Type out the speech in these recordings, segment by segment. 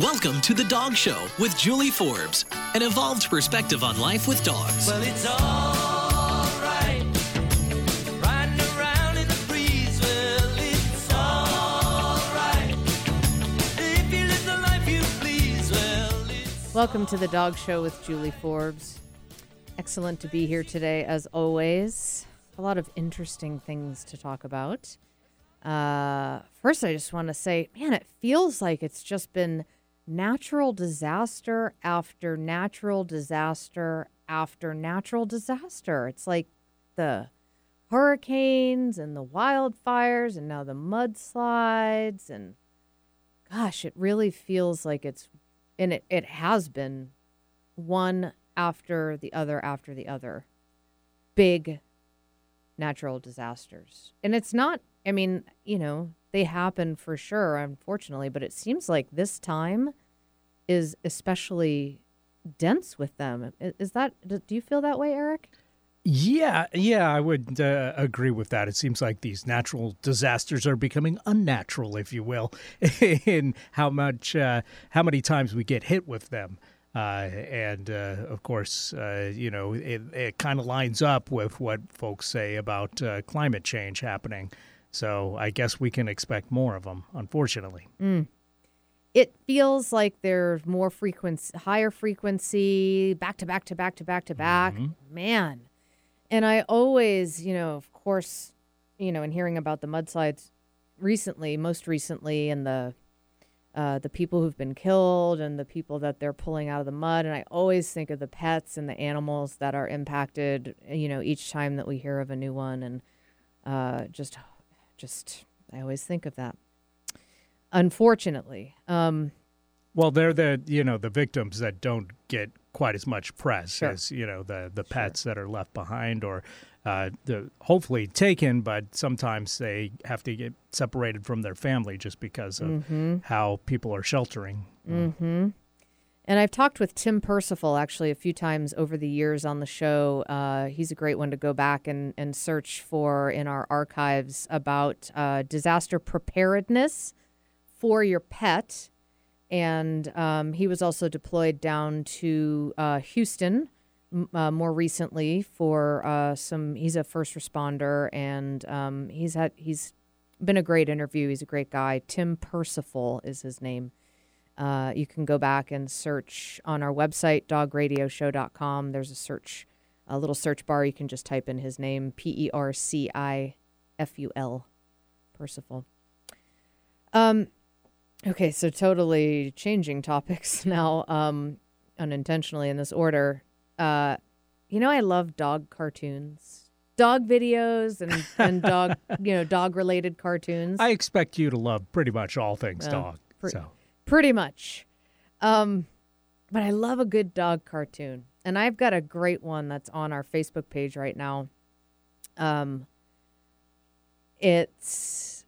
Welcome to The Dog Show with Julie Forbes, an evolved perspective on life with dogs. Well, it's alright. Riding around in the breeze. Well, it's alright. If you live the life you please. Well, it's Welcome to the Dog Show with Julie Forbes. Excellent to be here today, as always. A lot of interesting things to talk about. Uh, first, I just want to say, man, it feels like it's just been natural disaster after natural disaster after natural disaster. It's like the hurricanes and the wildfires and now the mudslides and gosh, it really feels like it's and it, it has been one after the other after the other big natural disasters and it's not i mean you know they happen for sure unfortunately but it seems like this time is especially dense with them is that do you feel that way eric Yeah, yeah, I would uh, agree with that. It seems like these natural disasters are becoming unnatural, if you will, in how much, uh, how many times we get hit with them. Uh, and uh, of course, uh, you know, it, it kind of lines up with what folks say about uh, climate change happening. So I guess we can expect more of them, unfortunately. it feels like there's more frequency, higher frequency, back to back to back to back to back. Man. And I always, you know, of course, you know, in hearing about the mudslides recently, most recently, and the uh, the people who've been killed and the people that they're pulling out of the mud, and I always think of the pets and the animals that are impacted. You know, each time that we hear of a new one, and uh, just, just, I always think of that. Unfortunately, um, Well, they're the you know the victims that don't get quite as much press Sure. as you know the the pets that are left behind or uh, the hopefully taken, but sometimes they have to get separated from their family just because of how people are sheltering. Mm-hmm. And I've talked with Tim Perciful actually a few times over the years on the show. Uh, he's a great one to go back and, and search for in our archives about uh, disaster preparedness for your pet. And um, he was also deployed down to uh, Houston uh, more recently for uh, some. He's a first responder, and um, he's had he's been a great interview. He's a great guy. Tim Perciful is his name. Uh, you can go back and search on our website, dogradioshow.com. There's a search, a little search bar. You can just type in his name, P E R C I F U L, Perciful. Um, okay, so totally changing topics now, um, unintentionally in this order. Uh, you know, I love dog cartoons, dog videos, and, and dog, you know, dog related cartoons. I expect you to love pretty much all things Well, dog. so pretty much. Um, but I love a good dog cartoon, and I've got a great one that's on our Facebook page right now. Um, it's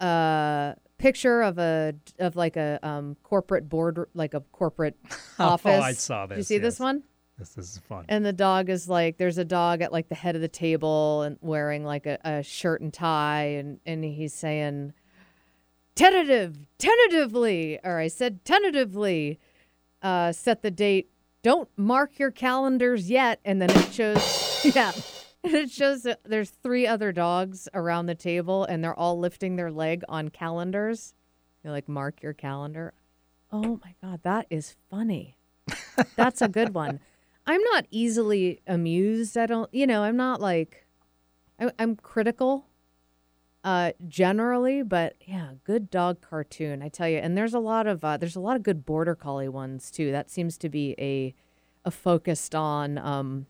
a picture of a of like a um, corporate board, like a corporate office. Oh, I saw Did you this, see this one? this, this is fun. And the dog is like, there's a dog at like the head of the table and wearing like a, a shirt and tie, and, and he's saying, tentative, tentatively, or I said tentatively, uh, set the date. Don't mark your calendars yet. And then it shows, yeah, it shows there's three other dogs around the table and they're all lifting their leg on calendars. You're like, mark your calendar. Oh my God, that is funny. That's a good one. I'm not easily amused. I don't, you know, I'm not like, I, I'm critical uh generally but yeah good dog cartoon i tell you. And there's a lot of uh, there's a lot of good border collie ones too. That seems to be a a focused on um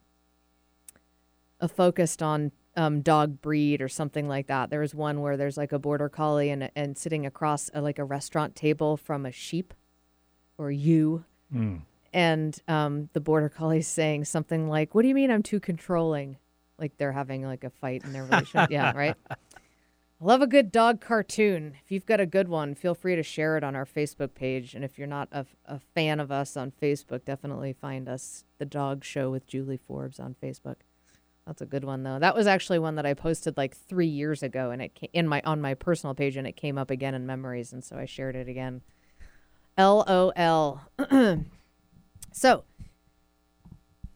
a focused on um dog breed or something like that. There was one where there's like a border collie and and sitting across a, like a restaurant table from a sheep or you Mm. and um the border collie's saying something like what do you mean i'm too controlling? Like they're having like a fight in their relationship. Yeah right love a good dog cartoon. If you've got a good one, feel free to share it on our Facebook page. And if you're not a, a fan of us on Facebook, definitely find us, The Dog Show with Julie Forbes on Facebook. That's a good one though. That was actually one that I posted like three years ago, and it came in my on my personal page, and it came up again in memories, and so I shared it again. LOL. so,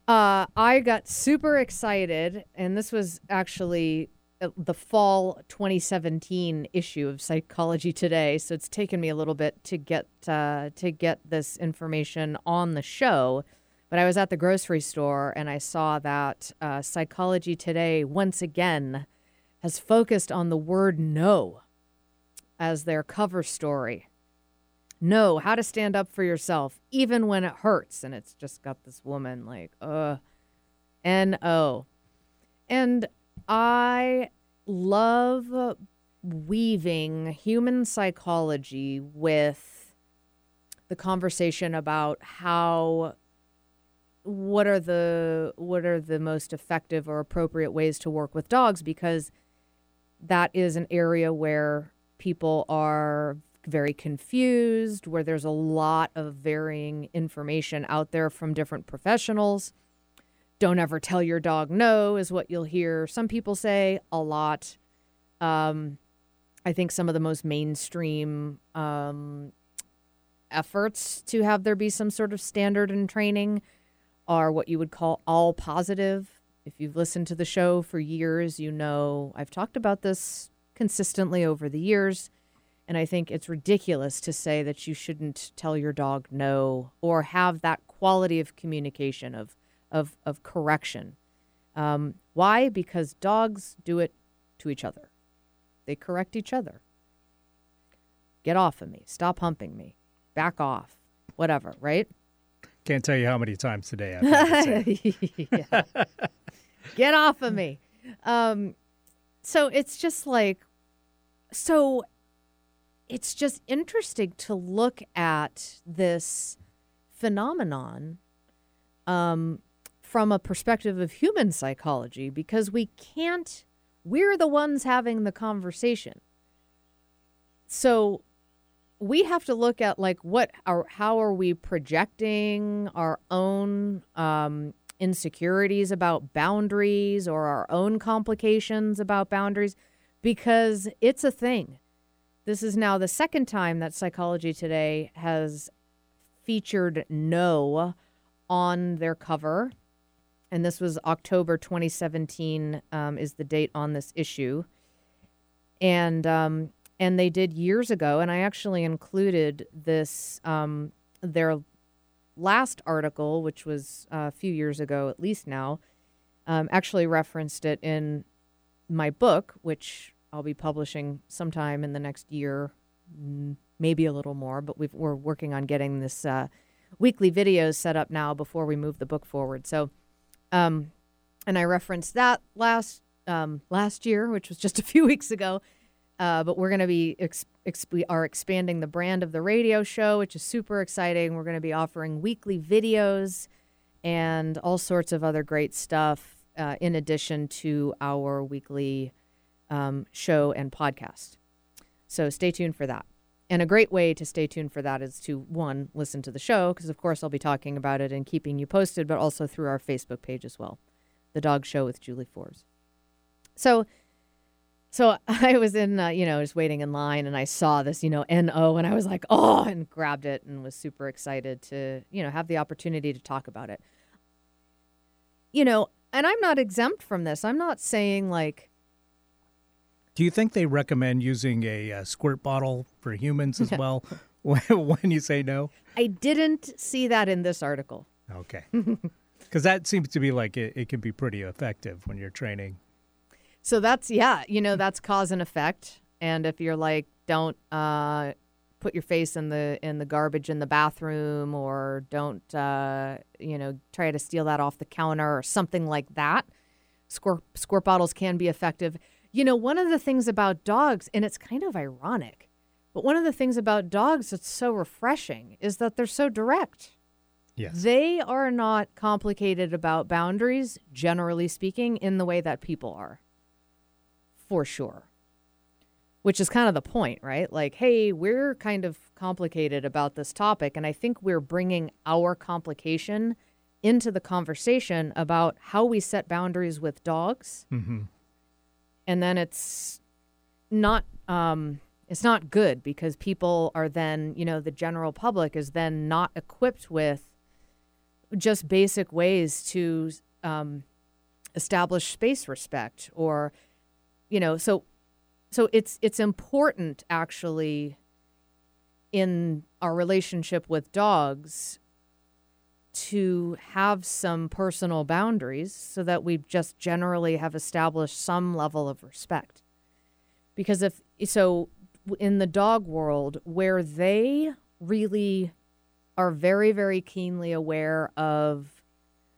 uh, I got super excited, and this was actually the fall 2017 issue of Psychology Today. So it's taken me a little bit to get uh, to get this information on the show. But I was at the grocery store and I saw that uh, Psychology Today once again has focused on the word "no" as their cover story. No, how to stand up for yourself, even when it hurts. And it's just got this woman like, uh, N O. And I love weaving human psychology with the conversation about how what are the what are the most effective or appropriate ways to work with dogs because that is an area where people are very confused, where there's a lot of varying information out there from different professionals. Don't ever tell your dog no, is what you'll hear some people say a lot. Um, I think some of the most mainstream um, efforts to have there be some sort of standard in training are what you would call all positive. If you've listened to the show for years, you know I've talked about this consistently over the years. And I think it's ridiculous to say that you shouldn't tell your dog no or have that quality of communication, of, of, of correction. Um, why? Because dogs do it to each other, they correct each other. Get off of me. Stop humping me. Back off. Whatever, right? Can't tell you how many times today I've had to say. Yeah. Get off of me. Um, so it's just like, so it's just interesting to look at this phenomenon um, from a perspective of human psychology because we can't, we're the ones having the conversation. So we have to look at like what are how are we projecting our own um, insecurities about boundaries or our own complications about boundaries? Because it's a thing. This is now the second time that psychology today has featured no on their cover and this was october 2017 um, is the date on this issue. And um, and they did years ago and i actually included this um, their last article which was uh, a few years ago at least now um, actually referenced it in my book which i'll be publishing sometime in the next year maybe a little more but we've, we're working on getting this uh, weekly videos set up now before we move the book forward. So um, and i referenced that last um, last year which was just a few weeks ago uh, but we're going to be ex- we are expanding the brand of the radio show, which is super exciting. We're going to be offering weekly videos and all sorts of other great stuff uh, in addition to our weekly um, show and podcast. So stay tuned for that. And a great way to stay tuned for that is to one listen to the show because of course I'll be talking about it and keeping you posted, but also through our Facebook page as well, the Dog Show with Julie Forbes. So so I was in, uh, you know, just waiting in line and I saw this, you know, NO and I was like, oh, and grabbed it and was super excited to, you know, have the opportunity to talk about it. You know, and I'm not exempt from this. I'm not saying like, Do you think they recommend using a, uh squirt bottle for humans as well when, when you say no? I didn't see that in this article. Okay. Because that seems to be like it, it can be pretty effective when you're training. So that's, yeah, you know, that's cause and effect. And if you're like, don't, uh, put your face in the in the garbage in the bathroom or don't uh, you know try to steal that off the counter or something like that squirt squirt bottles can be effective you know one of the things about dogs and it's kind of ironic but one of the things about dogs that's so refreshing is that they're so direct Yes. they are not complicated about boundaries generally speaking in the way that people are for sure which is kind of the point, right? Like, hey, we're kind of complicated about this topic. And I think we're bringing our complication into the conversation about how we set boundaries with dogs. hmm And then it's not, um, it's not good because people are then, you know, the general public is then not equipped with just basic ways to um, establish space respect or, you know, so so it's it's important actually in our relationship with dogs to have some personal boundaries so that we just generally have established some level of respect. Because if so, in the dog world, where they really are very, very keenly aware of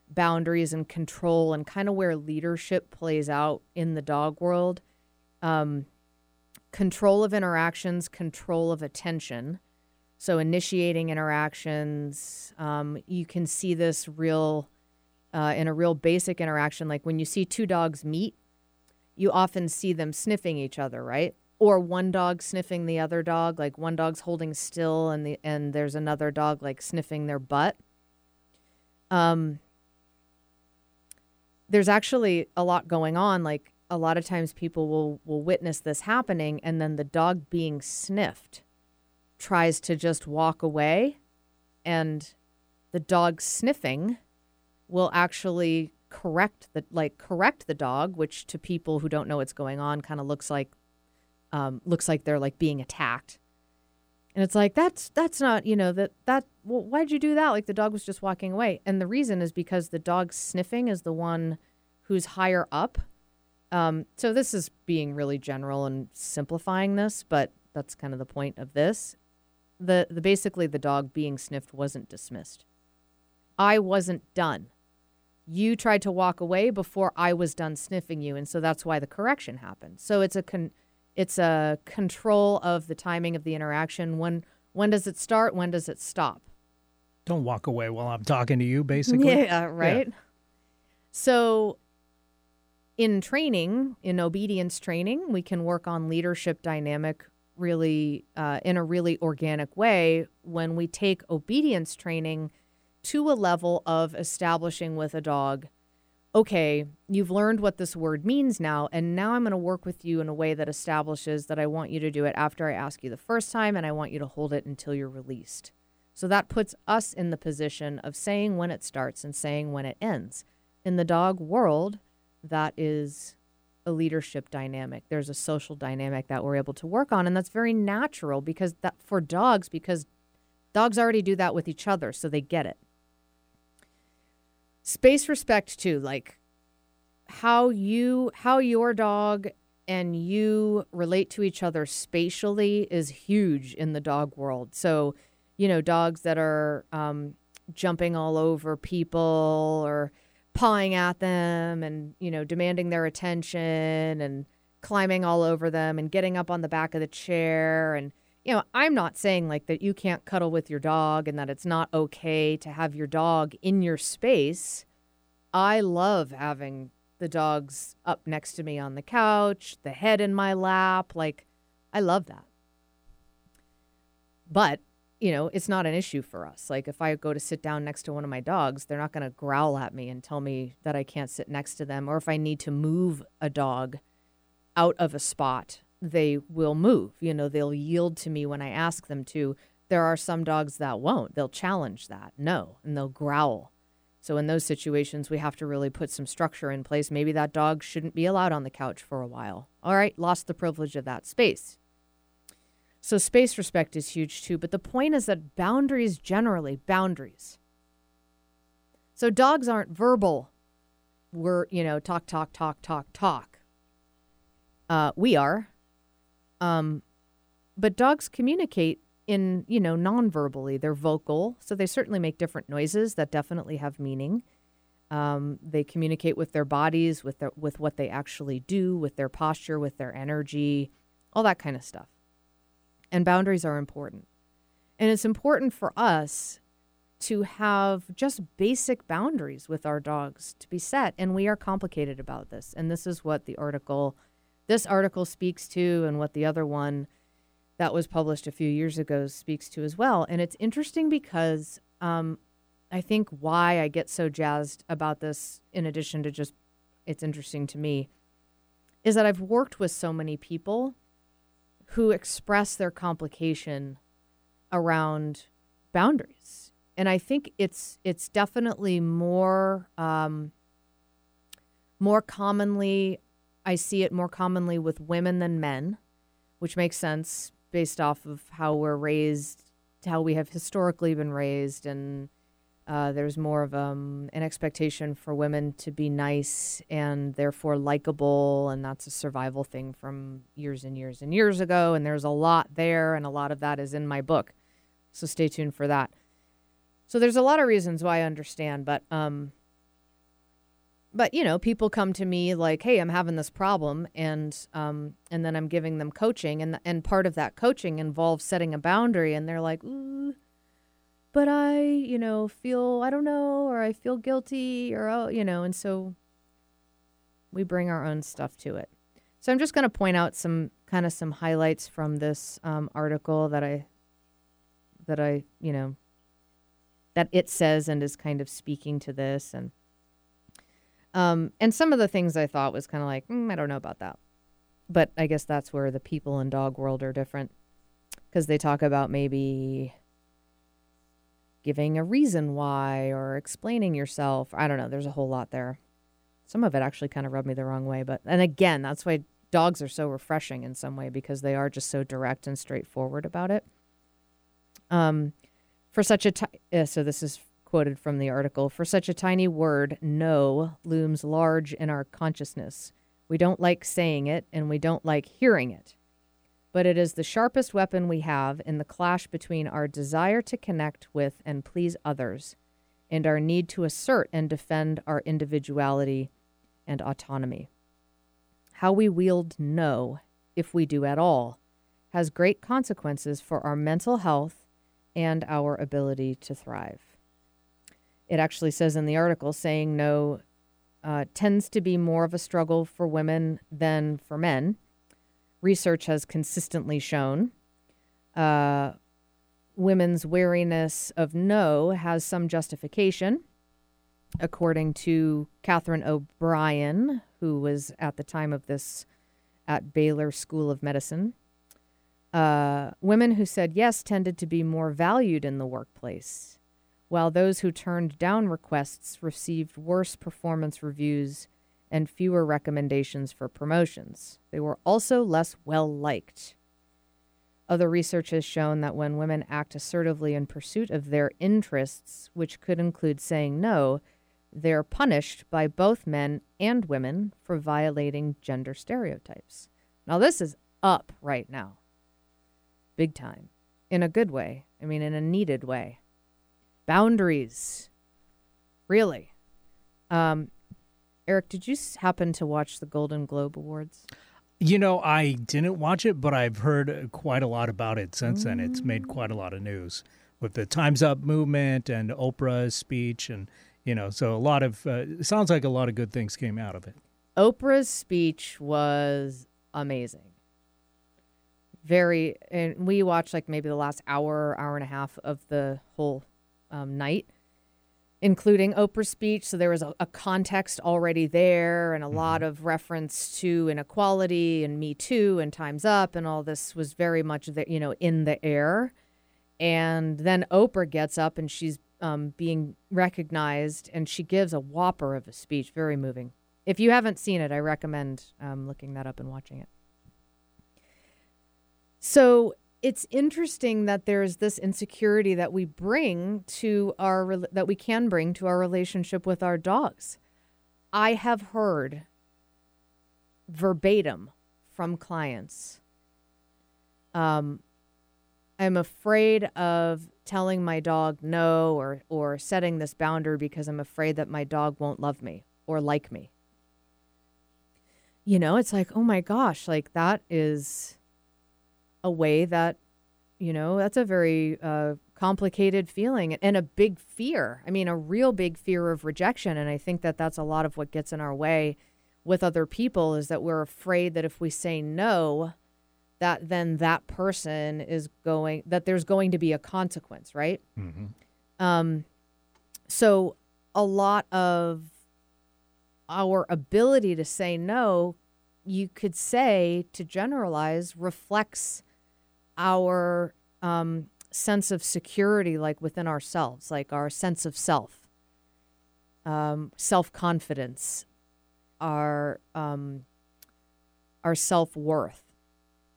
boundaries and control and kind of where leadership plays out in the dog world, um, control of interactions, control of attention so initiating interactions, um, you can see this real uh, in a real basic interaction. Like when you see two dogs meet, you often see them sniffing each other, right? Or one dog sniffing the other dog, like one dog's holding still and the and there's another dog like sniffing their butt. Um, there's actually a lot going on. Like a lot of times people will will witness this happening and then the dog being sniffed tries to just walk away and the dog sniffing will actually correct the like correct the dog which to people who don't know what's going on kind of looks like um, looks like they're like being attacked. And it's like that's that's not you know that that well, why'd you do that? Like the dog was just walking away. And the reason is because the dog sniffing is the one who's higher up. Um, so this is being really general and simplifying this but that's kind of the point of this the, the basically the dog being sniffed wasn't dismissed. I wasn't done. You tried to walk away before I was done sniffing you, and so that's why the correction happened. So it's a con- it's a control of the timing of the interaction. When when does it start? When does it stop? Don't walk away while I'm talking to you, basically. Yeah, right. So in training, in obedience training, we can work on leadership dynamic really uh, in a really organic way when we take obedience training to a level of establishing with a dog okay you've learned what this word means now and now i'm going to work with you in a way that establishes that i want you to do it after i ask you the first time and i want you to hold it until you're released. So that puts us in the position of saying when it starts and saying when it ends. In the dog world that is a leadership dynamic. There's a social dynamic that we're able to work on, and that's very natural because that for dogs because dogs already do that with each other, so they get it. Space respect too, like how you how your dog and you relate to each other spatially is huge in the dog world. So, you know, dogs that are um, jumping all over people or pawing at them and, you know, demanding their attention and climbing all over them and getting up on the back of the chair. And, you know, I'm not saying like that you can't cuddle with your dog and that it's not okay to have your dog in your space. I love having the dogs up next to me on the couch, the head in my lap. Like, I love that. But you know, it's not an issue for us. Like if I go to sit down next to one of my dogs, they're not going to growl at me and tell me that I can't sit next to them. Or if I need to move a dog out of a spot, they will move. You know, they'll yield to me when I ask them to. There are some dogs that won't. They'll challenge that, no, and they'll growl. So in those situations, we have to really put some structure in place. Maybe that dog shouldn't be allowed on the couch for a while. All right, lost the privilege of that space. So space respect is huge too. But the point is that boundaries generally, boundaries. So dogs aren't verbal. We're, you know, talk, talk, talk, talk, talk. Uh, we are. Um, but dogs communicate in, you know, non-verbally. They're vocal, so they certainly make different noises that definitely have meaning. Um, they communicate with their bodies, with their, with what they actually do, with their posture, with their energy, all that kind of stuff and boundaries are important. And it's important for us to have just basic boundaries with our dogs to be set. And we are complicated about this. And this is what the article, this article speaks to, and what the other one that was published a few years ago speaks to as well. And it's interesting because um, I think why I get so jazzed about this, in addition to just it's interesting to me, is that I've worked with so many people who express their complication around boundaries. And I think it's it's definitely more um, more commonly I see it more commonly with women than men, which makes sense based off of how we're raised, how we have historically been raised, and uh, there's more of um, an expectation for women to be nice and therefore likable, and that's a survival thing from years and years and years ago. And there's a lot there, and a lot of that is in my book, so stay tuned for that. So there's a lot of reasons why I understand, but um, but you know, people come to me like, "Hey, I'm having this problem," and um, and then I'm giving them coaching, and and part of that coaching involves setting a boundary, and they're like, "Ooh, but I, you know, feel I don't know, or I feel guilty, or oh, you know," and so we bring our own stuff to it. So I'm just going to point out some kind of some highlights from this um, article that I that I you know that it says and is kind of speaking to this and um, and some of the things I thought was kind of like, mm, I don't know about that. But I guess that's where the people and dog world are different because they talk about maybe giving a reason why or explaining yourself. I don't know. There's a whole lot there. Some of it actually kind of rubbed me the wrong way. But, and again, that's why dogs are so refreshing in some way because they are just so direct and straightforward about it. Um, for such a ti- uh, so this is quoted from the article for such a tiny word no looms large in our consciousness we don't like saying it and we don't like hearing it but it is the sharpest weapon we have in the clash between our desire to connect with and please others and our need to assert and defend our individuality and autonomy how we wield no if we do at all has great consequences for our mental health and our ability to thrive. It actually says in the article saying no uh, tends to be more of a struggle for women than for men. Research has consistently shown uh, women's wariness of no has some justification. According to Catherine O'Brien, who was at the time of this at Baylor School of Medicine, uh, women who said yes tended to be more valued in the workplace, while those who turned down requests received worse performance reviews and fewer recommendations for promotions. They were also less well liked. Other research has shown that when women act assertively in pursuit of their interests, which could include saying no, they're punished by both men and women for violating gender stereotypes. Now, this is up right now big time in a good way. I mean, in a needed way. Boundaries. Really. Um, Eric, did you happen to watch the Golden Globe Awards? You know, I didn't watch it, but I've heard uh, quite a lot about it since then. It's made quite a lot of news with the Time's Up movement and Oprah's speech, and you know, so a lot of uh, it sounds like a lot of good things came out of it. Oprah's speech was amazing. Very, and we watched like maybe the last hour, hour and a half of the whole um, night, including Oprah's speech. So there was a, a context already there and a lot of reference to inequality and Me Too and Time's Up and all this was very much, the, you know, in the air. And then Oprah gets up and she's um, being recognized and she gives a whopper of a speech. Very moving. If you haven't seen it, I recommend um, looking that up and watching it. So it's interesting that there's this insecurity that we bring to our that we can bring to our relationship with our dogs. I have heard verbatim from clients. Um, I'm afraid of telling my dog no or or setting this boundary because I'm afraid that my dog won't love me or like me. You know, it's like, oh my gosh, like that is a way that, you know, that's a very uh, complicated feeling and a big fear. I mean, a real big fear of rejection. And I think that that's a lot of what gets in our way with other people is that we're afraid that if we say no, that then that person is going, that there's going to be a consequence, right? Um, so a lot of our ability to say no you could say to generalize reflects our um, sense of security, like within ourselves, like our sense of self, um, self confidence, our um, our self worth.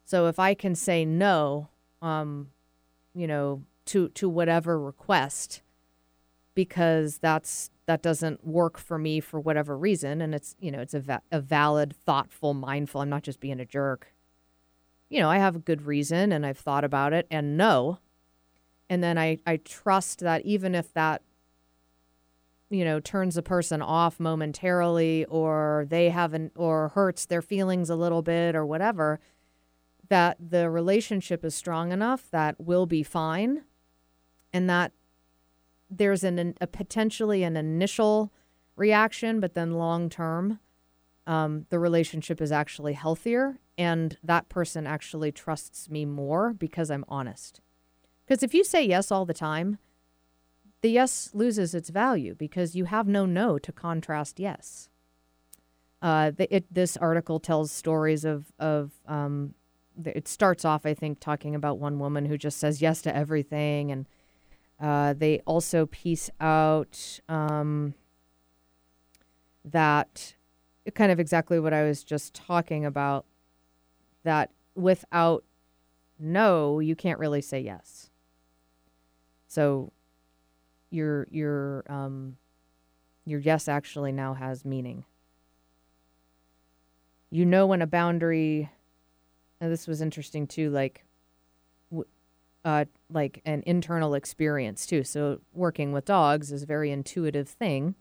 So if I can say no, um, you know, to to whatever request, because that's that doesn't work for me for whatever reason, and it's you know it's a, va- a valid, thoughtful, mindful. I'm not just being a jerk. You know, I have a good reason, and I've thought about it, and no, and then I I trust that even if that you know turns a person off momentarily or they haven't or hurts their feelings a little bit or whatever that the relationship is strong enough that we'll be fine. And that there's an a potentially an initial reaction but then long term um, the relationship is actually healthier and that person actually trusts me more because i'm honest because if you say yes all the time the yes loses its value because you have no no to contrast yes. Uh, the, it, this article tells stories of of um, it starts off I think talking about one woman who just says yes to everything, and uh, they also piece out um, that kind of exactly what I was just talking about. That without no, you can't really say yes. So your your um your yes actually now has meaning. You know when a boundary and this was interesting too like uh like an internal experience too. So working with dogs is a very intuitive thing.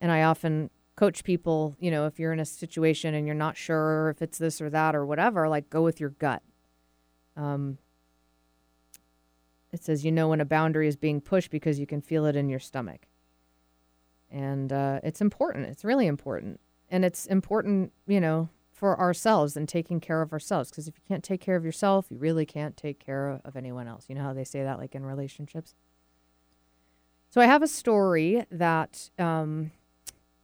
And I often coach people, you know, if you're in a situation and you're not sure if it's this or that or whatever, like go with your gut. Um, it says you know when a boundary is being pushed because you can feel it in your stomach. And uh, it's important. It's really important. And it's important, you know, for ourselves and taking care of ourselves. Because if you can't take care of yourself, you really can't take care of anyone else. You know how they say that, like in relationships? So I have a story that um,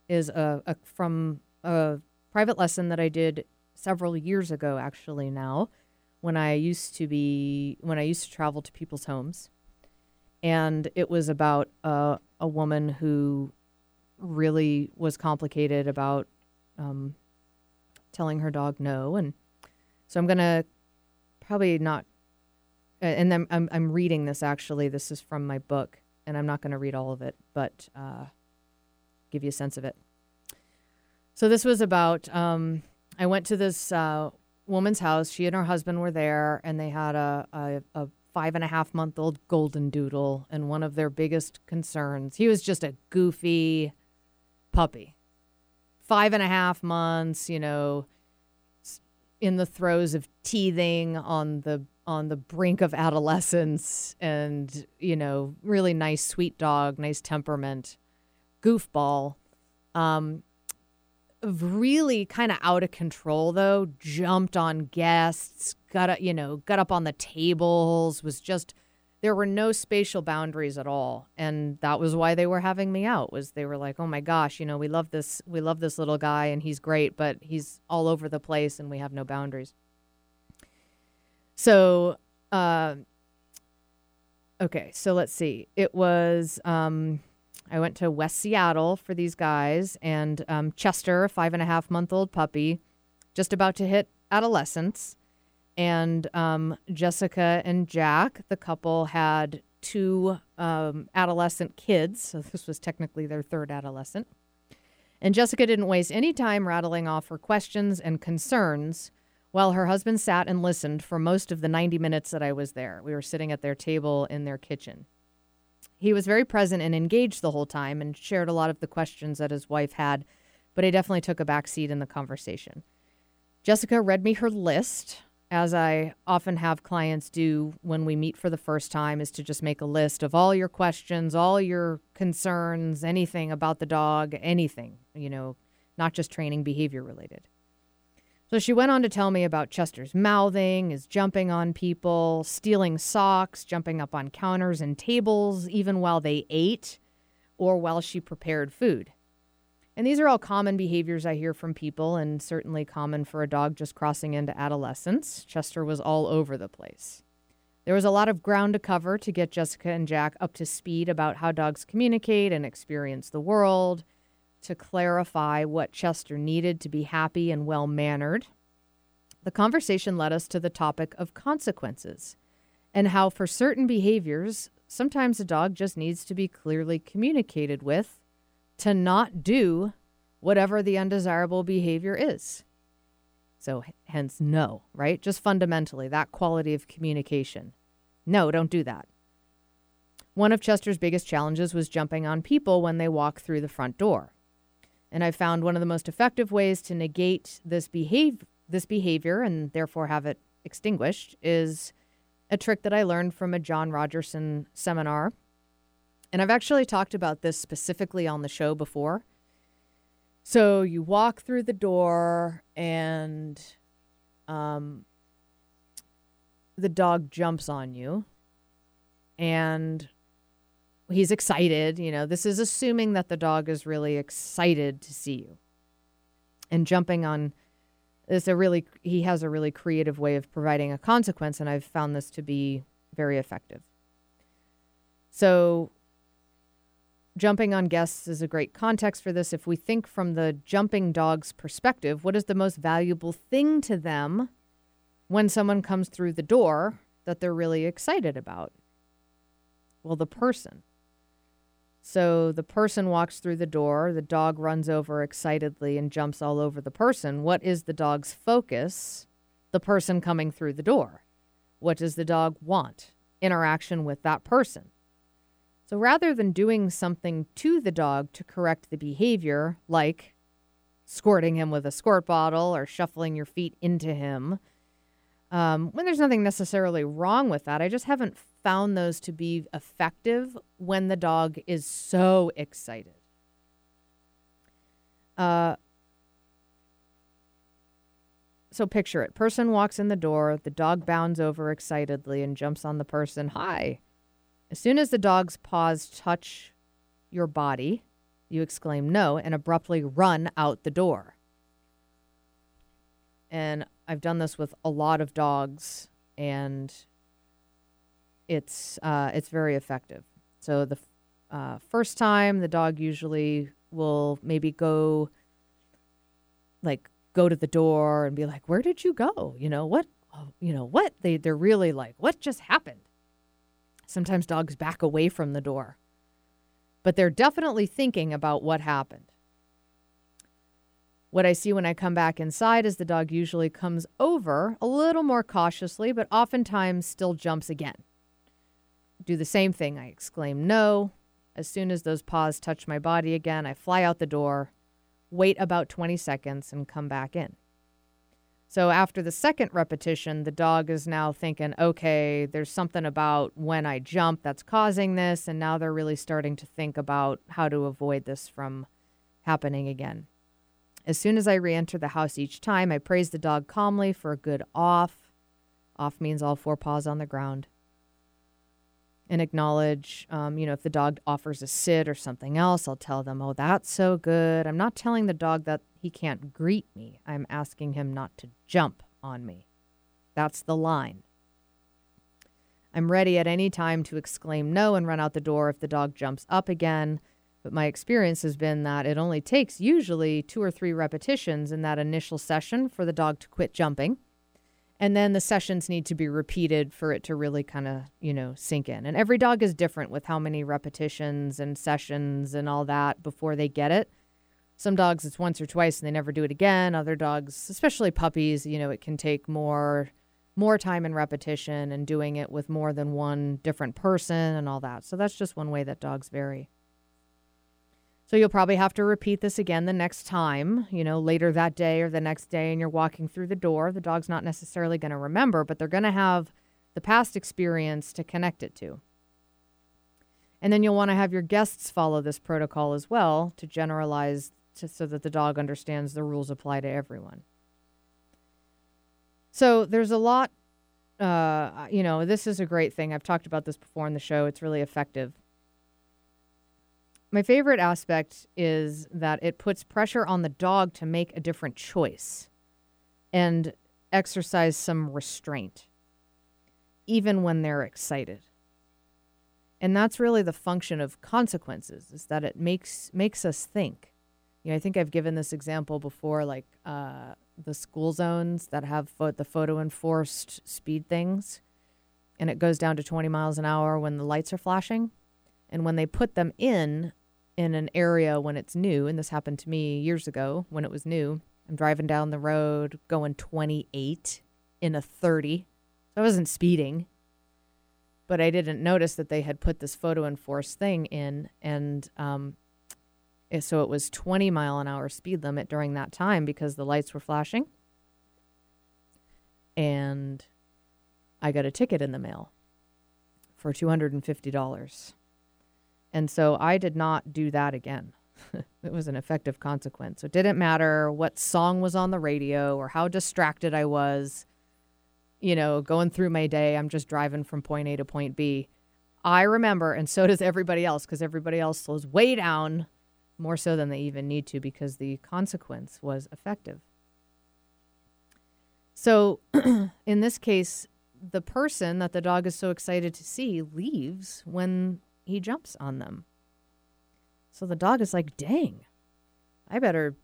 is a, a, from a private lesson that I did several years ago, actually, now when I used to be when I used to travel to people's homes, and it was about a a woman who really was complicated about um, telling her dog no, and so I'm gonna probably not. And then I'm I'm reading this actually. This is from my book, and I'm not going to read all of it, but uh, give you a sense of it. So this was about. Um, I went to this uh, woman's house. She and her husband were there, and they had a, a, a five and a half month old golden doodle. And one of their biggest concerns, he was just a goofy puppy, five and a half months, you know, in the throes of teething on the on the brink of adolescence, and you know, really nice, sweet dog, nice temperament, goofball. Um, really kind of out of control though. Jumped on guests got up you know got up on the tables was just there were no spatial boundaries at all. And that was why they were having me out was they were like oh my gosh you know we love this we love this little guy and he's great but he's all over the place and we have no boundaries. So uh, okay so let's see. It was um, I went to West Seattle for these guys, and um, Chester, a five and a half month old puppy, just about to hit adolescence. And um, Jessica and Jack, the couple, had two um, adolescent kids. So this was technically their third adolescent. And Jessica didn't waste any time rattling off her questions and concerns while her husband sat and listened for most of the 90 minutes that I was there. We were sitting at their table in their kitchen. He was very present and engaged the whole time and shared a lot of the questions that his wife had, but he definitely took a back seat in the conversation. Jessica read me her list, as I often have clients do when we meet for the first time, is to just make a list of all your questions, all your concerns, anything about the dog, anything, you know, not just training behavior related. So she went on to tell me about Chester's mouthing, his jumping on people, stealing socks, jumping up on counters and tables, even while they ate or while she prepared food. And these are all common behaviors I hear from people, and certainly common for a dog just crossing into adolescence. Chester was all over the place. There was a lot of ground to cover to get Jessica and Jack up to speed about how dogs communicate and experience the world, to clarify what Chester needed to be happy and well mannered. The conversation led us to the topic of consequences and how, for certain behaviors, sometimes a dog just needs to be clearly communicated with to not do whatever the undesirable behavior is. So, hence, no, right? Just fundamentally, that quality of communication. No, don't do that. One of Chester's biggest challenges was jumping on people when they walk through the front door. And I found one of the most effective ways to negate this behave this behavior and therefore have it extinguished is a trick that I learned from a John Rogerson seminar. And I've actually talked about this specifically on the show before. So you walk through the door and um, the dog jumps on you and he's excited. You know, this is assuming that the dog is really excited to see you. And jumping on is a really he has a really creative way of providing a consequence and I've found this to be very effective. So jumping on guests is a great context for this. If we think from the jumping dog's perspective, what is the most valuable thing to them when someone comes through the door that they're really excited about? Well, the person. So the person walks through the door, the dog runs over excitedly and jumps all over the person. What is the dog's focus? The person coming through the door. What does the dog want? Interaction with that person. So rather than doing something to the dog to correct the behavior, like squirting him with a squirt bottle or shuffling your feet into him, um, when there's nothing necessarily wrong with that, I just haven't found those to be effective when the dog is so excited. Uh, so picture it. Person walks in the door, the dog bounds over excitedly and jumps on the person. Hi. As soon as the dog's paws touch your body, you exclaim no and abruptly run out the door. And I've done this with a lot of dogs and it's uh, it's very effective. So the uh, first time, the dog usually will maybe go, like, go to the door and be like, "Where did you go? You know what? Oh, you know what? They they're really like, what just happened?" Sometimes dogs back away from the door, but they're definitely thinking about what happened. What I see when I come back inside is the dog usually comes over a little more cautiously, but oftentimes still jumps again do the same thing. I exclaim no. As soon as those paws touch my body again, I fly out the door, wait about 20 seconds, and come back in. So after the second repetition, the dog is now thinking, okay, there's something about when I jump that's causing this. And now they're really starting to think about how to avoid this from happening again. As soon as I re enter the house each time, I praise the dog calmly for a good off. Off means all four paws on the ground and acknowledge, um, you know, if the dog offers a sit or something else, I'll tell them, oh, that's so good. I'm not telling the dog that he can't greet me. I'm asking him not to jump on me. That's the line. I'm ready at any time to exclaim no and run out the door if the dog jumps up again. But my experience has been that it only takes usually two or three repetitions in that initial session for the dog to quit jumping and then the sessions need to be repeated for it to really kind of you know sink in. And every dog is different with how many repetitions and sessions and all that before they get it. Some dogs it's once or twice and they never do it again. Other dogs especially puppies you know it can take more more time and repetition and doing it with more than one different person and all that. So that's just one way that dogs vary so you'll probably have to repeat this again the next time, you know, later that day or the next day, and you're walking through the door. The dog's not necessarily going to remember, but they're going to have the past experience to connect it to. And then you'll want to have your guests follow this protocol as well to generalize to, so that the dog understands the rules apply to everyone. So there's a lot, uh, you know, this is a great thing. I've talked about this before in the show. It's really effective my favorite aspect is that it puts pressure on the dog to make a different choice and exercise some restraint, even when they're excited. And that's really the function of consequences, is that it makes makes us think. You know, I think I've given this example before, like uh, the school zones that have pho- the photo enforced speed things, and it goes down to 20 miles an hour when the lights are flashing. And when they put them in in an area when it's new, and this happened to me years ago when it was new, I'm driving down the road going 28 in a 30. So I wasn't speeding, but I didn't notice that they had put this photo enforced thing in. And um, so it was 20 mile an hour speed limit during that time because the lights were flashing. And I got a ticket in the mail for $250. And so I did not do that again. it was an effective consequence. So it didn't matter what song was on the radio or how distracted I was, you know, going through my day. I'm just driving from point A to point B. I remember, and so does everybody else, because everybody else slows way down more so than they even need to because the consequence was effective. So in this case, the person that the dog is so excited to see leaves when he jumps on them. So the dog is like, dang, I better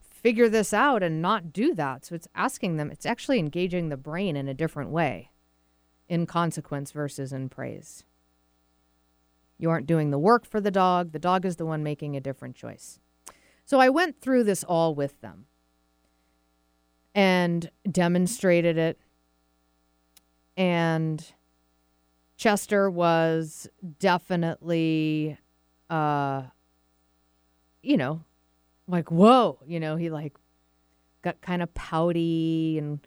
figure this out and not do that. So it's asking them, it's actually engaging the brain in a different way in consequence versus in praise. You aren't doing the work for the dog, the dog is the one making a different choice. So I went through this all with them and demonstrated it. And Chester was definitely, uh, you know, like, whoa, you know, he like got kind of pouty and,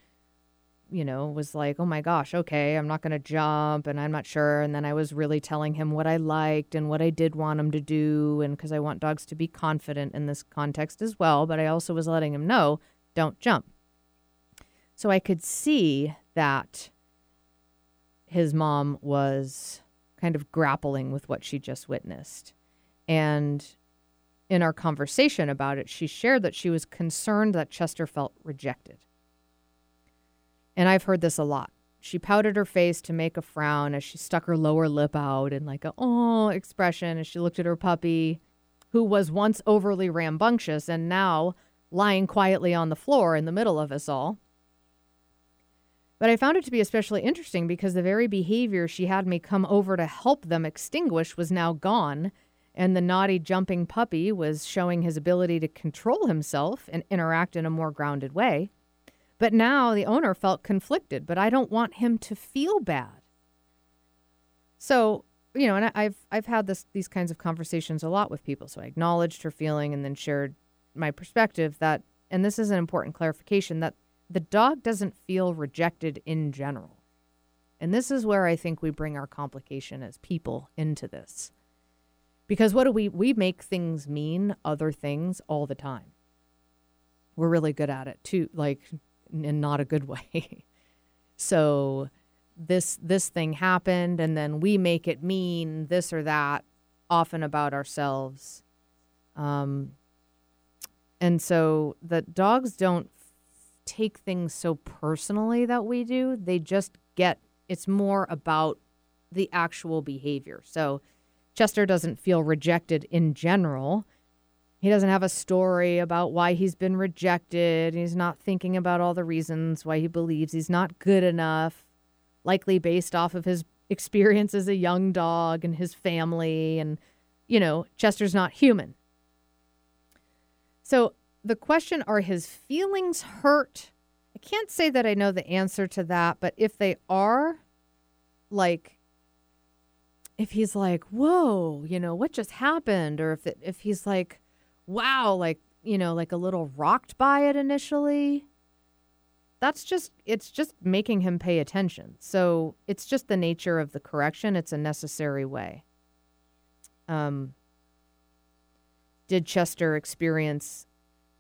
you know, was like, oh my gosh, okay, I'm not going to jump and I'm not sure. And then I was really telling him what I liked and what I did want him to do. And because I want dogs to be confident in this context as well. But I also was letting him know, don't jump. So I could see that his mom was kind of grappling with what she just witnessed. And in our conversation about it, she shared that she was concerned that Chester felt rejected. And I've heard this a lot. She pouted her face to make a frown as she stuck her lower lip out in like a oh expression as she looked at her puppy, who was once overly rambunctious and now lying quietly on the floor in the middle of us all. But I found it to be especially interesting because the very behavior she had me come over to help them extinguish was now gone, and the naughty jumping puppy was showing his ability to control himself and interact in a more grounded way. But now the owner felt conflicted, but I don't want him to feel bad. So, you know, and I've I've had this these kinds of conversations a lot with people. So I acknowledged her feeling and then shared my perspective that and this is an important clarification that the dog doesn't feel rejected in general. And this is where I think we bring our complication as people into this. Because what do we we make things mean other things all the time. We're really good at it too, like in not a good way. so this this thing happened and then we make it mean this or that often about ourselves. Um and so the dogs don't take things so personally that we do. They just get it's more about the actual behavior. So Chester doesn't feel rejected in general. He doesn't have a story about why he's been rejected. He's not thinking about all the reasons why he believes he's not good enough, likely based off of his experience as a young dog and his family. And, you know, Chester's not human. So the question are his feelings hurt? I can't say that I know the answer to that, but if they are, like, if he's like, "Whoa, you know what just happened," or if it, if he's like, "Wow," like you know, like a little rocked by it initially, that's just it's just making him pay attention. So it's just the nature of the correction. It's a necessary way. Um, did Chester experience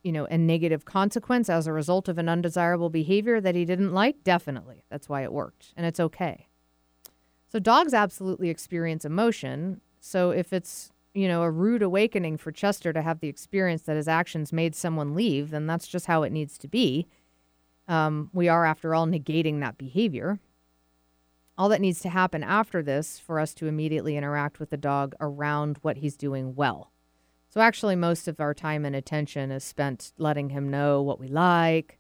you know, a negative consequence as a result of an undesirable behavior that he didn't like? Definitely. That's why it worked. And it's okay. So dogs absolutely experience emotion. So if it's you know, a rude awakening for Chester to have the experience that his actions made someone leave, then that's just how it needs to be. Um, we are, after all, negating that behavior. All that needs to happen after this for us to immediately interact with the dog around what he's doing well. So, actually, most of our time and attention is spent letting him know what we like,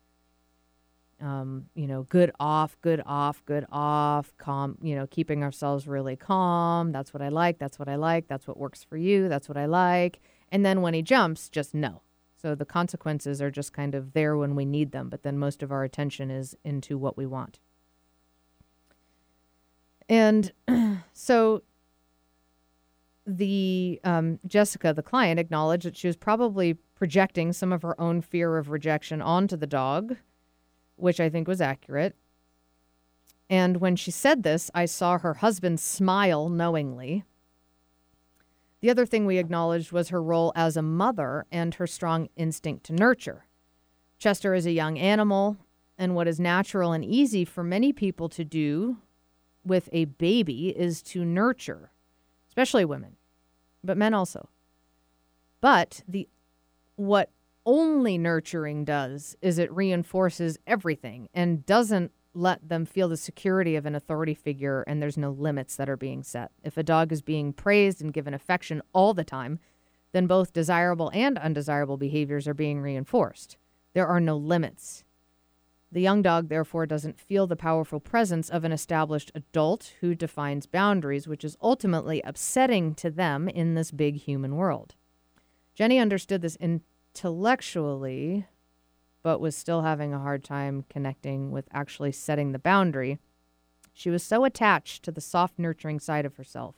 um, you know, good off, good off, good off, calm, you know, keeping ourselves really calm. That's what I like. That's what I like. That's what works for you. That's what I like. And then when he jumps, just no. So the consequences are just kind of there when we need them, but then most of our attention is into what we want. And so the um, Jessica, the client, acknowledged that she was probably projecting some of her own fear of rejection onto the dog which I think was accurate. And when she said this, I saw her husband smile knowingly. The other thing we acknowledged was her role as a mother and her strong instinct to nurture. Chester is a young animal, and what is natural and easy for many people to do with a baby is to nurture, especially women, but men also. But the what only nurturing does is it reinforces everything and doesn't let them feel the security of an authority figure and there's no limits that are being set. If a dog is being praised and given affection all the time, then both desirable and undesirable behaviors are being reinforced. There are no limits. The young dog, therefore, doesn't feel the powerful presence of an established adult who defines boundaries, which is ultimately upsetting to them in this big human world. Jenny understood this intellectually, but was still having a hard time connecting with actually setting the boundary. She was so attached to the soft, nurturing side of herself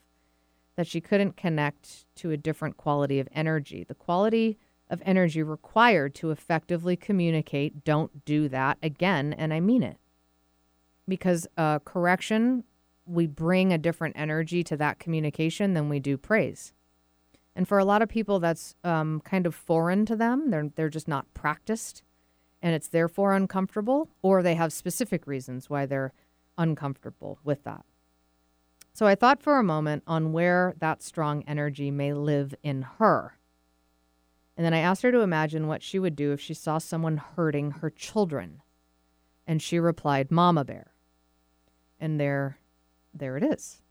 that she couldn't connect to a different quality of energy. The quality of energy required to effectively communicate, don't do that again, and I mean it. Because uh, correction, we bring a different energy to that communication than we do praise. And for a lot of people, that's um, kind of foreign to them. They're, they're just not practiced, and it's therefore uncomfortable, or they have specific reasons why they're uncomfortable with that. So I thought for a moment on where that strong energy may live in her. And then I asked her to imagine what she would do if she saw someone hurting her children. And she replied, Mama Bear. And there, there it is.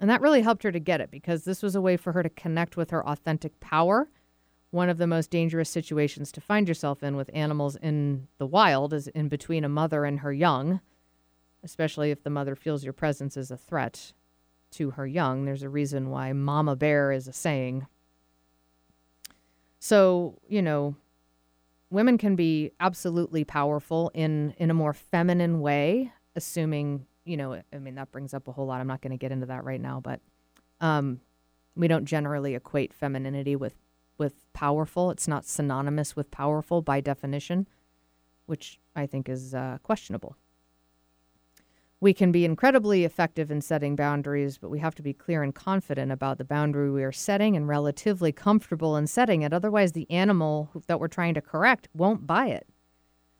And that really helped her to get it because this was a way for her to connect with her authentic power. One of the most dangerous situations to find yourself in with animals in the wild is in between a mother and her young, especially if the mother feels your presence is a threat to her young. There's a reason why mama bear is a saying. So, you know, women can be absolutely powerful in in a more feminine way, assuming you know, I mean, that brings up a whole lot. I'm not going to get into that right now, but um, we don't generally equate femininity with with powerful. It's not synonymous with powerful by definition, which I think is uh, questionable. We can be incredibly effective in setting boundaries, but we have to be clear and confident about the boundary we are setting and relatively comfortable in setting it. Otherwise, the animal that we're trying to correct won't buy it.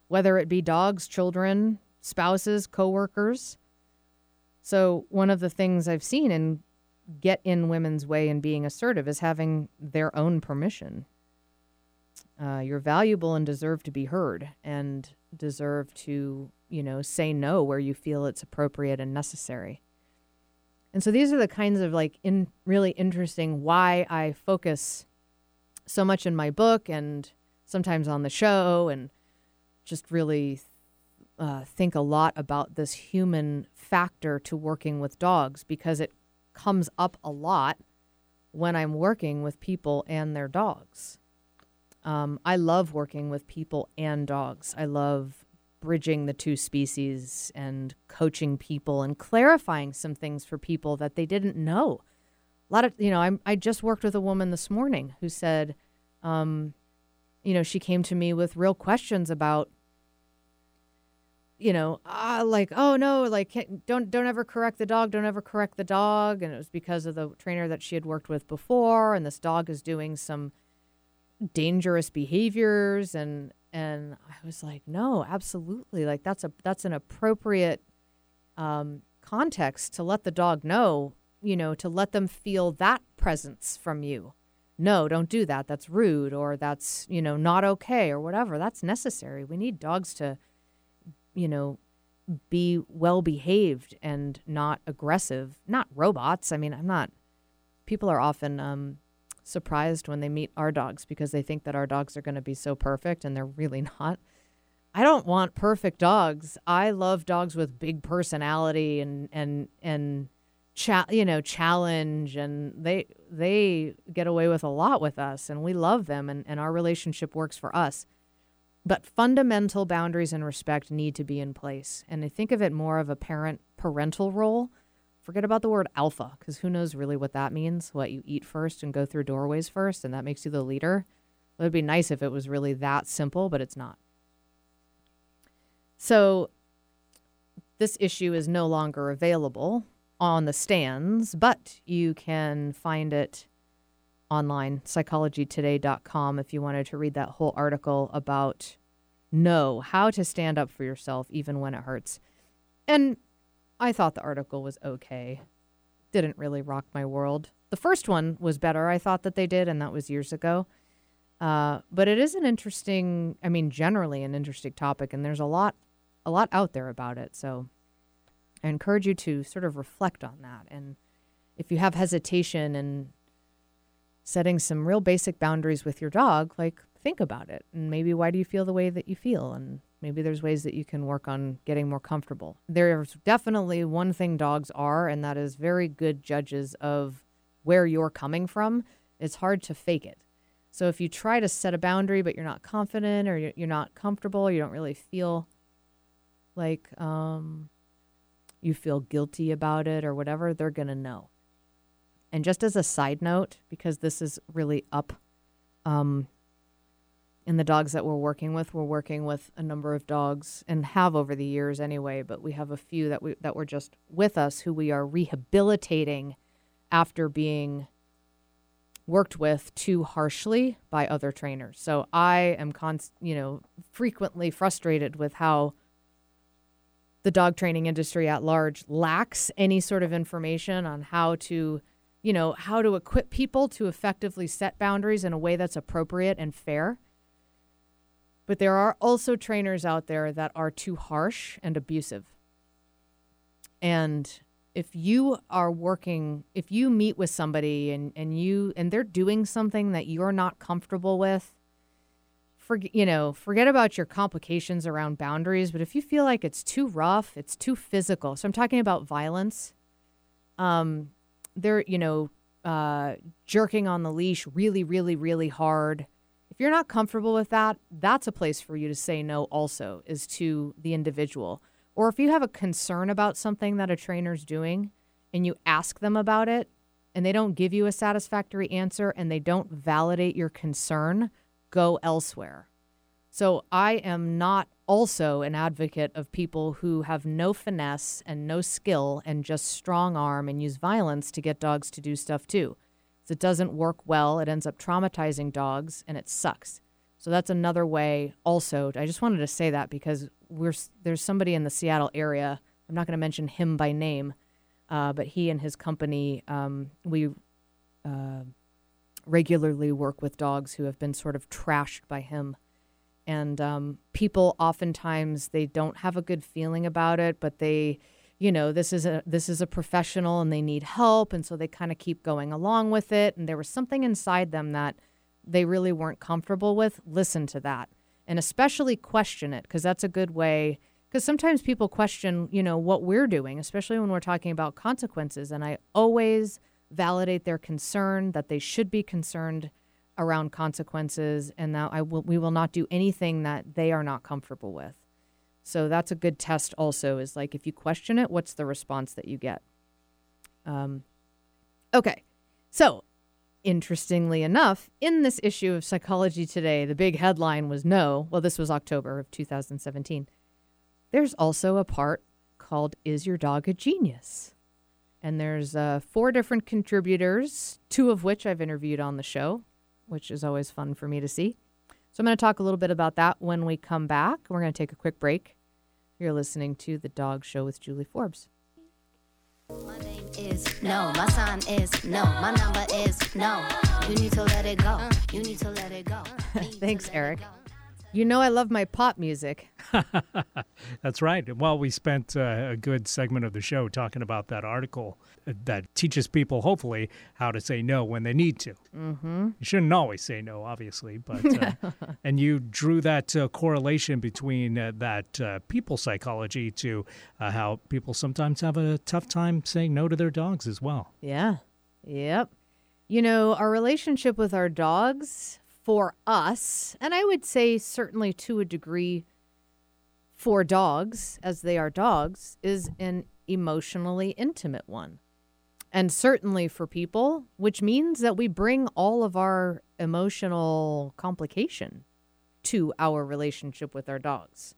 Whether it be dogs, children, spouses, coworkers, so, one of the things I've seen in get in women's way and being assertive is having their own permission. Uh, you're valuable and deserve to be heard and deserve to, you know, say no where you feel it's appropriate and necessary. And so these are the kinds of like in really interesting why I focus so much in my book and sometimes on the show and just really uh, think a lot about this human factor to working with dogs because it comes up a lot when I'm working with people and their dogs. Um, I love working with people and dogs. I love bridging the two species and coaching people and clarifying some things for people that they didn't know. A lot of, you know, I, I just worked with a woman this morning who said, um, you know, she came to me with real questions about you know, uh, like, oh no, like don't don't ever correct the dog, don't ever correct the dog, and it was because of the trainer that she had worked with before, and this dog is doing some dangerous behaviors, and and I was like, no, absolutely, like that's a that's an appropriate um, context to let the dog know, you know, to let them feel that presence from you. No, don't do that. That's rude or that's, you know, not okay or whatever. That's necessary. We need dogs to, you know, be well behaved and not aggressive, not robots. I mean, I'm not, people are often um, surprised when they meet our dogs because they think that our dogs are going to be so perfect and they're really not. I don't want perfect dogs. I love dogs with big personality and and and cha- you know challenge and they they get away with a lot with us and we love them and, and our relationship works for us. But fundamental boundaries and respect need to be in place. And I think of it more of a parent parental role. Forget about the word alpha because who knows really what that means? What you eat first and go through doorways first, and that makes you the leader. It would be nice if it was really that simple, but it's not. So this issue is no longer available on the stands, but you can find it online, psychologytoday.com, if you wanted to read that whole article about know how to stand up for yourself even when it hurts. And I thought the article was okay. Didn't really rock my world. The first one was better, I thought that they did, and that was years ago. Uh, but it is an interesting, I mean, generally an interesting topic, and there's a lot a lot out there about it. So I encourage you to sort of reflect on that. And if you have hesitation and setting some real basic boundaries with your dog, like think about it. And maybe why do you feel the way that you feel? And maybe there's ways that you can work on getting more comfortable. There's definitely one thing dogs are, and that is very good judges of where you're coming from. It's hard to fake it. So if you try to set a boundary, but you're not confident or you're not comfortable, you don't really feel like um, you feel guilty about it or whatever, they're going to know. And just as a side note, because this is really up um, in the dogs that we're working with, we're working with a number of dogs and have over the years anyway, but we have a few that we that were just with us who we are rehabilitating after being worked with too harshly by other trainers. So I am const, you know, frequently frustrated with how the dog training industry at large lacks any sort of information on how to, you know, how to equip people to effectively set boundaries in a way that's appropriate and fair. But there are also trainers out there that are too harsh and abusive. And if you are working, if you meet with somebody and, and you and they're doing something that you're not comfortable with, forget you know forget about your complications around boundaries but if you feel like it's too rough it's too physical so i'm talking about violence um they're you know uh jerking on the leash really really really hard if you're not comfortable with that that's a place for you to say no also is to the individual or if you have a concern about something that a trainer's doing and you ask them about it and they don't give you a satisfactory answer and they don't validate your concern go elsewhere. So I am not also an advocate of people who have no finesse and no skill and just strong arm and use violence to get dogs to do stuff too. It doesn't work well. It ends up traumatizing dogs and it sucks. So that's another way also. I just wanted to say that because we're there's somebody in the Seattle area. I'm not going to mention him by name, uh, but he and his company, um, we uh, regularly work with dogs who have been sort of trashed by him. And um, people oftentimes they don't have a good feeling about it, but they, you know, this is a this is a professional and they need help, and so they kind of keep going along with it. And there was something inside them that they really weren't comfortable with. Listen to that, and especially question it because that's a good way. Because sometimes people question, you know, what we're doing, especially when we're talking about consequences. And I always validate their concern that they should be concerned around consequences and that I will, we will not do anything that they are not comfortable with. So that's a good test also is like if you question it, what's the response that you get? Um, okay. So interestingly enough, in this issue of Psychology Today, the big headline was no. Well, this was October of 2017. There's also a part called Is Your Dog a Genius? And there's uh, four different contributors, two of which I've interviewed on the show, which is always fun for me to see. So I'm going to talk a little bit about that when we come back. We're going to take a quick break. You're listening to The Dog Show with Julie Forbes. My name is no, my sign is no, my number is no. You need to let it go. You need to let it go. Thanks, Eric. go. You know I love my pop music. That's right. Well, we spent uh, a good segment of the show talking about that article uh, that teaches people, hopefully, how to say no when they need to. Mm-hmm. You shouldn't always say no, obviously, but uh, and you drew that uh, correlation between uh, that uh, people psychology to uh, how people sometimes have a tough time saying no to their dogs as well. Yeah. Yep. You know, our relationship with our dogs for us, and I would say certainly to a degree for dogs, as they are dogs, is an emotionally intimate one. And certainly for people, which means that we bring all of our emotional complication to our relationship with our dogs.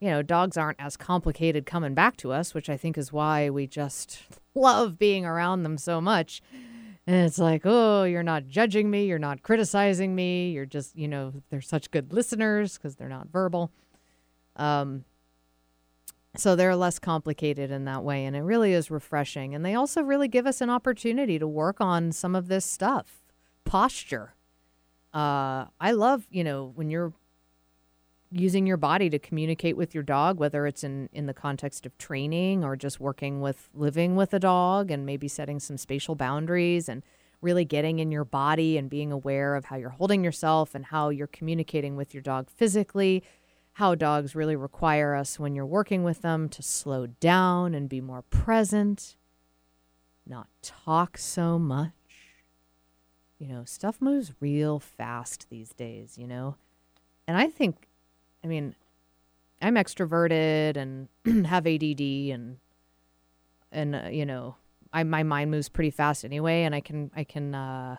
You know, dogs aren't as complicated coming back to us, which I think is why we just love being around them so much. And it's like, oh, you're not judging me. You're not criticizing me. You're just, you know, they're such good listeners because they're not verbal. Um, so they're less complicated in that way. And it really is refreshing. And they also really give us an opportunity to work on some of this stuff posture. Uh, I love, you know, when you're using your body to communicate with your dog, whether it's in, in the context of training or just working with living with a dog and maybe setting some spatial boundaries and really getting in your body and being aware of how you're holding yourself and how you're communicating with your dog physically, how dogs really require us when you're working with them to slow down and be more present, not talk so much. You know, stuff moves real fast these days, you know? And I think I mean, I'm extroverted and have ADD and and uh, you know, I my mind moves pretty fast anyway, and I can I can uh,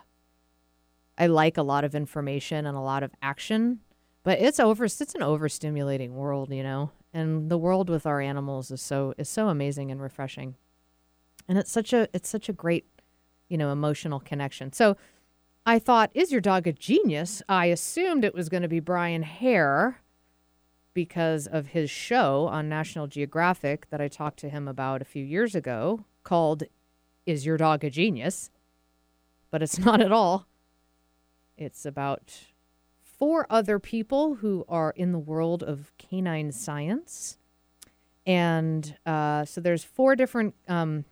I like a lot of information and a lot of action, but it's over it's an overstimulating world, you know. And the world with our animals is so is so amazing and refreshing, and it's such a it's such a great, you know, emotional connection. So. I thought, is your dog a genius? I assumed it was going to be Brian Hare because of his show on National Geographic that I talked to him about a few years ago called Is Your Dog a Genius? But it's not at all. It's about four other people who are in the world of canine science. And uh, so there's four different um,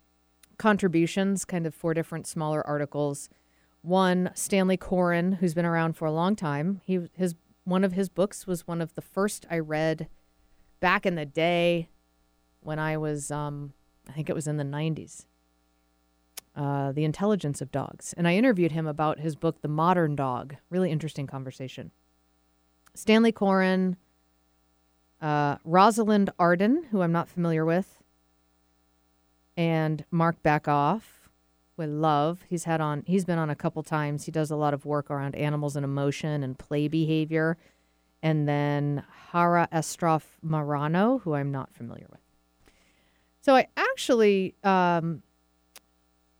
contributions, kind of four different smaller articles. One, Stanley Coren, who's been around for a long time. He his one of his books was one of the first I read back in the day when I was, um, I think it was in the 90s. Uh, the Intelligence of Dogs. And I interviewed him about his book, The Modern Dog. Really interesting conversation. Stanley Coren, uh, Rosalind Arden, who I'm not familiar with, and Marc Bekoff with love. He's had on he's been on a couple times. He does a lot of work around animals and emotion and play behavior. And then Hara Estroff Marano, who I'm not familiar with. So I actually um,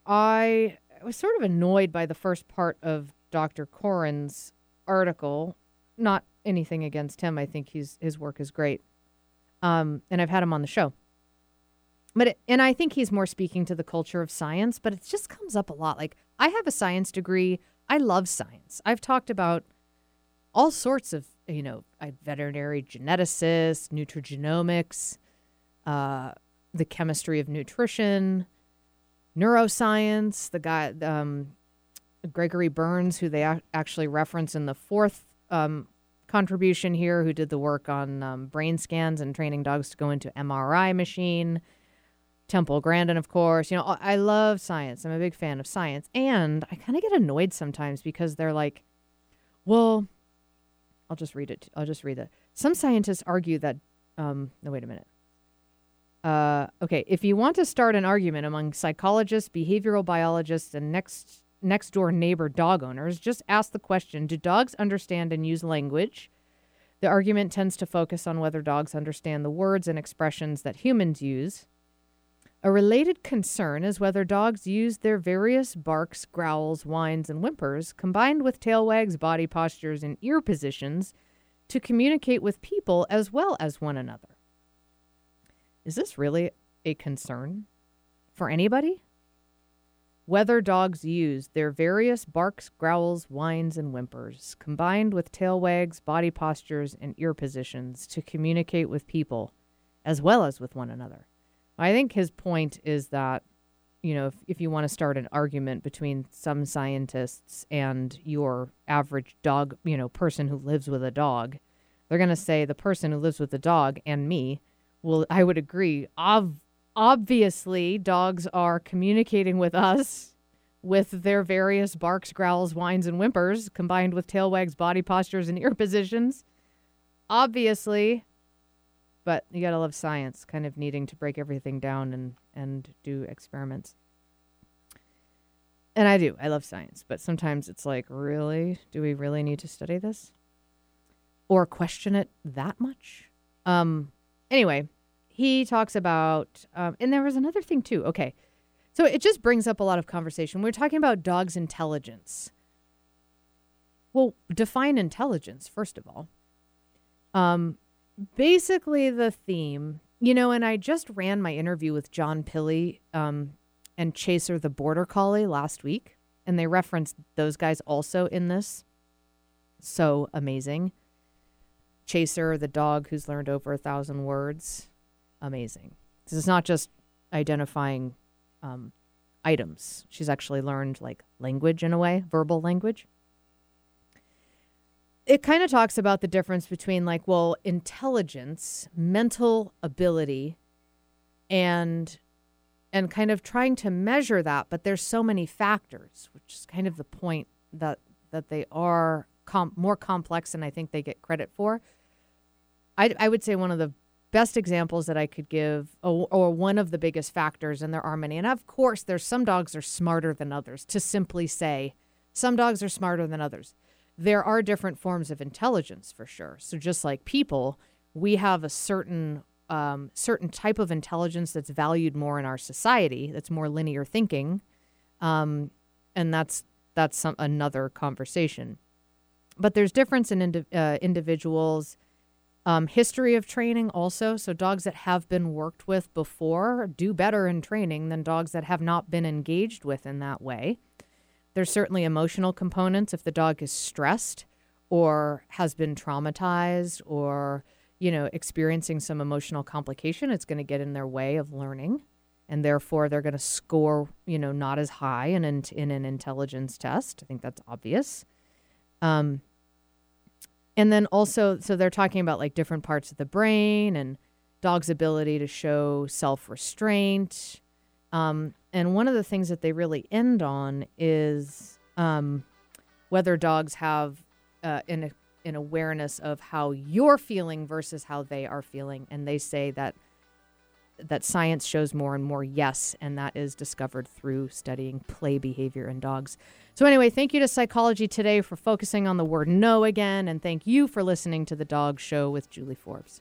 I was sort of annoyed by the first part of Dr. Coren's article. Not anything against him. I think he's his work is great. Um, and I've had him on the show but it, and I think he's more speaking to the culture of science, but it just comes up a lot. Like I have a science degree. I love science. I've talked about all sorts of, you know, veterinary geneticist, nutrigenomics, uh, the chemistry of nutrition, neuroscience. The guy, um, Gregory Berns, who they ac- actually reference in the fourth um, contribution here, who did the work on um, brain scans and training dogs to go into MRI machine. Temple Grandin, of course. You know, I love science. I'm a big fan of science. And I kind of get annoyed sometimes because they're like, well, I'll just read it. I'll just read it. Some scientists argue that, um, no, wait a minute. Uh, okay, if you want to start an argument among psychologists, behavioral biologists, and next next door neighbor dog owners, just ask the question Do dogs understand and use language? The argument tends to focus on whether dogs understand the words and expressions that humans use. A related concern is whether dogs use their various barks, growls, whines, and whimpers, combined with tail wags, body postures, and ear positions, to communicate with people as well as one another. Is this really a concern for anybody? Whether dogs use their various barks, growls, whines, and whimpers, combined with tail wags, body postures, and ear positions to communicate with people as well as with one another. I think his point is that, you know, if, if you want to start an argument between some scientists and your average dog, you know, person who lives with a dog, they're going to say the person who lives with the dog and me well, I would agree, ob- obviously dogs are communicating with us with their various barks, growls, whines, and whimpers combined with tail wags, body postures, and ear positions. Obviously, but you gotta love science, kind of needing to break everything down and and do experiments. And I do. I love science, but sometimes it's like, really? Do we really need to study this? Or question it that much? Um anyway, he talks about um, and there was another thing too. Okay. So it just brings up a lot of conversation. We're talking about dogs' intelligence. Well, define intelligence, first of all. Um, basically the theme, you know, and I just ran my interview with John Pilley um, and Chaser the Border Collie last week, and they referenced those guys also in this. So amazing. Chaser, the dog who's learned over a thousand words, amazing. This is not just identifying um, items. She's actually learned like language in a way, verbal language it kind of talks about the difference between like well intelligence mental ability and and kind of trying to measure that but there's so many factors which is kind of the point that that they are com- more complex than i think they get credit for. I, I would say one of the best examples that i could give or, or one of the biggest factors and there are many and of course there's some dogs are smarter than others to simply say some dogs are smarter than others there are different forms of intelligence for sure. So just like people, we have a certain um, certain type of intelligence that's valued more in our society. That's more linear thinking, um, and that's that's some another conversation. But there's difference in indi- uh, individuals. Um, history of training also. So dogs that have been worked with before do better in training than dogs that have not been engaged with in that way. There's certainly emotional components if the dog is stressed or has been traumatized or you know experiencing some emotional complication it's going to get in their way of learning. And therefore they're going to score you know not as high in, in, in an intelligence test. I think that's obvious. Um, and then also so they're talking about like different parts of the brain and dog's ability to show self-restraint um, and one of the things that they really end on is um, whether dogs have uh, an, an awareness of how you're feeling versus how they are feeling. And they say that that science shows more and more yes, and that is discovered through studying play behavior in dogs. So, anyway, thank you to Psychology Today for focusing on the word no again, and thank you for listening to The Dog Show with Julie Forbes.